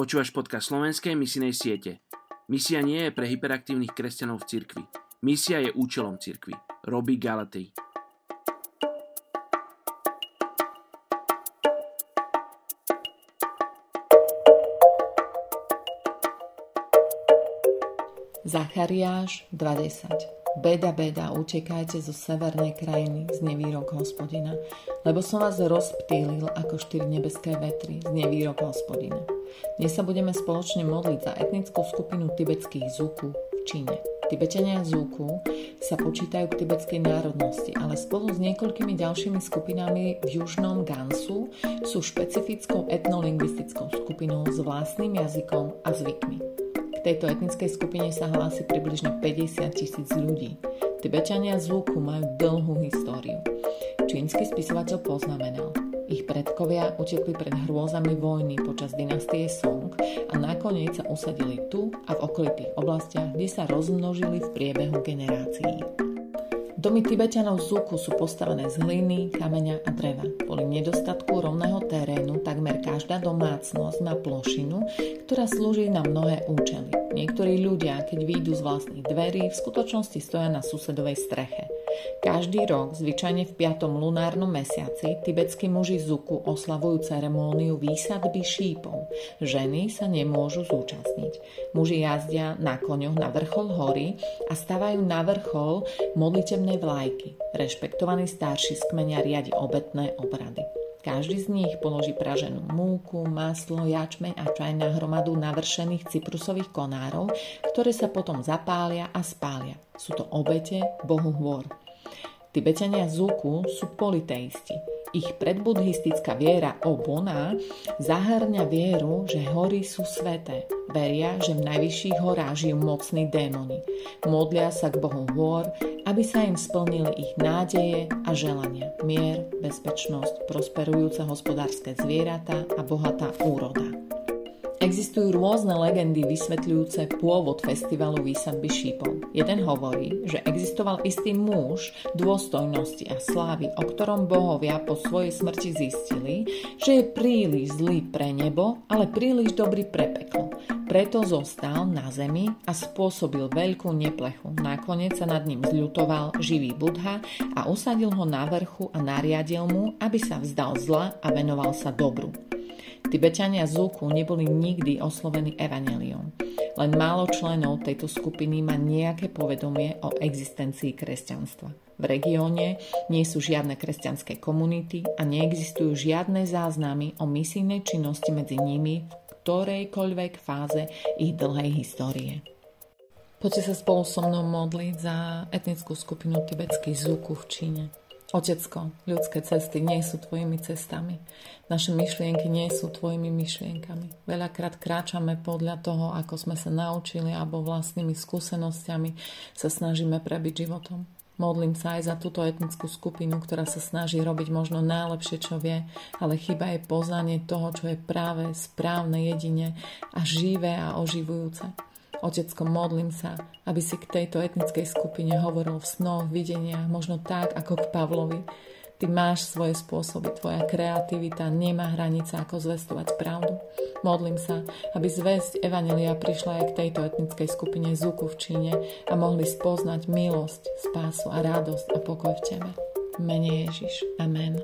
Počúvaš podcast slovenskej misijnej siete. Misia nie je pre hyperaktívnych kresťanov v cirkvi. Misia je účelom cirkvi. Robí Galatej. Zachariáš 20 Beda, beda, utekajte zo severnej krajiny, z nevýrok hospodina, lebo som vás rozptýlil ako štyri nebeské vetry, z nevýrok hospodina. Dnes sa budeme spoločne modliť za etnickú skupinu tibetských Zuku v Číne. Tibetania Zuku sa počítajú k tibetskej národnosti, ale spolu s niekoľkými ďalšími skupinami v južnom Gansu sú špecifickou etnolingvistickou skupinou s vlastným jazykom a zvykmi tejto etnickej skupine sa hlási približne 50 tisíc ľudí. Tibetania zvuku majú dlhú históriu. Čínsky spisovateľ poznamenal, ich predkovia utekli pred hrôzami vojny počas dynastie Song a nakoniec sa usadili tu a v okolitých oblastiach, kde sa rozmnožili v priebehu generácií. Domy Tibetanov Zuku sú postavené z hliny, kameňa a dreva. Kvôli nedostatku rovného terénu takmer každá domácnosť má plošinu, ktorá slúži na mnohé účely. Niektorí ľudia, keď výjdu z vlastných dverí, v skutočnosti stoja na susedovej streche. Každý rok, zvyčajne v 5. lunárnom mesiaci, tibetskí muži Zuku oslavujú ceremóniu výsadby šípov. Ženy sa nemôžu zúčastniť. Muži jazdia na koňoch na vrchol hory a stavajú na vrchol modlitebnej vlajky. Rešpektovaný starší z kmeňa riadi obetné obrady. Každý z nich položí praženú múku, maslo, jačmeň a čaj na hromadu navršených cyprusových konárov, ktoré sa potom zapália a spália. Sú to obete Bohu hôr. Tibetania Zuku sú politeisti. Ich predbudhistická viera o Bona zahrňa vieru, že hory sú sveté. Veria, že v najvyšších horách žijú mocní démoni. Modlia sa k Bohu hôr, aby sa im splnili ich nádeje a želania. Mier, bezpečnosť, prosperujúce hospodárske zvieratá a bohatá úroda. Existujú rôzne legendy vysvetľujúce pôvod festivalu výsadby šípov. Jeden hovorí, že existoval istý muž dôstojnosti a slávy, o ktorom bohovia po svojej smrti zistili, že je príliš zlý pre nebo, ale príliš dobrý pre peklo. Preto zostal na zemi a spôsobil veľkú neplechu. Nakoniec sa nad ním zľutoval živý Budha a usadil ho na vrchu a nariadil mu, aby sa vzdal zla a venoval sa dobru. Tibetania Zuku neboli nikdy oslovení evaneliom. Len málo členov tejto skupiny má nejaké povedomie o existencii kresťanstva. V regióne nie sú žiadne kresťanské komunity a neexistujú žiadne záznamy o misijnej činnosti medzi nimi v ktorejkoľvek fáze ich dlhej histórie. Poďte sa spolu so mnou modliť za etnickú skupinu tibetských Zuku v Číne. Otecko, ľudské cesty nie sú tvojimi cestami. Naše myšlienky nie sú tvojimi myšlienkami. Veľakrát kráčame podľa toho, ako sme sa naučili alebo vlastnými skúsenosťami sa snažíme prebiť životom. Modlím sa aj za túto etnickú skupinu, ktorá sa snaží robiť možno najlepšie, čo vie, ale chyba je poznanie toho, čo je práve správne jedine a živé a oživujúce. Otecko, modlím sa, aby si k tejto etnickej skupine hovoril v snoch, videniach, možno tak ako k Pavlovi. Ty máš svoje spôsoby, tvoja kreativita nemá hranice, ako zvestovať pravdu. Modlím sa, aby zväzť Evanelia prišla aj k tejto etnickej skupine Zuku v Číne a mohli spoznať milosť, spásu a radosť a pokoj v Tebe. Mene Ježiš. Amen.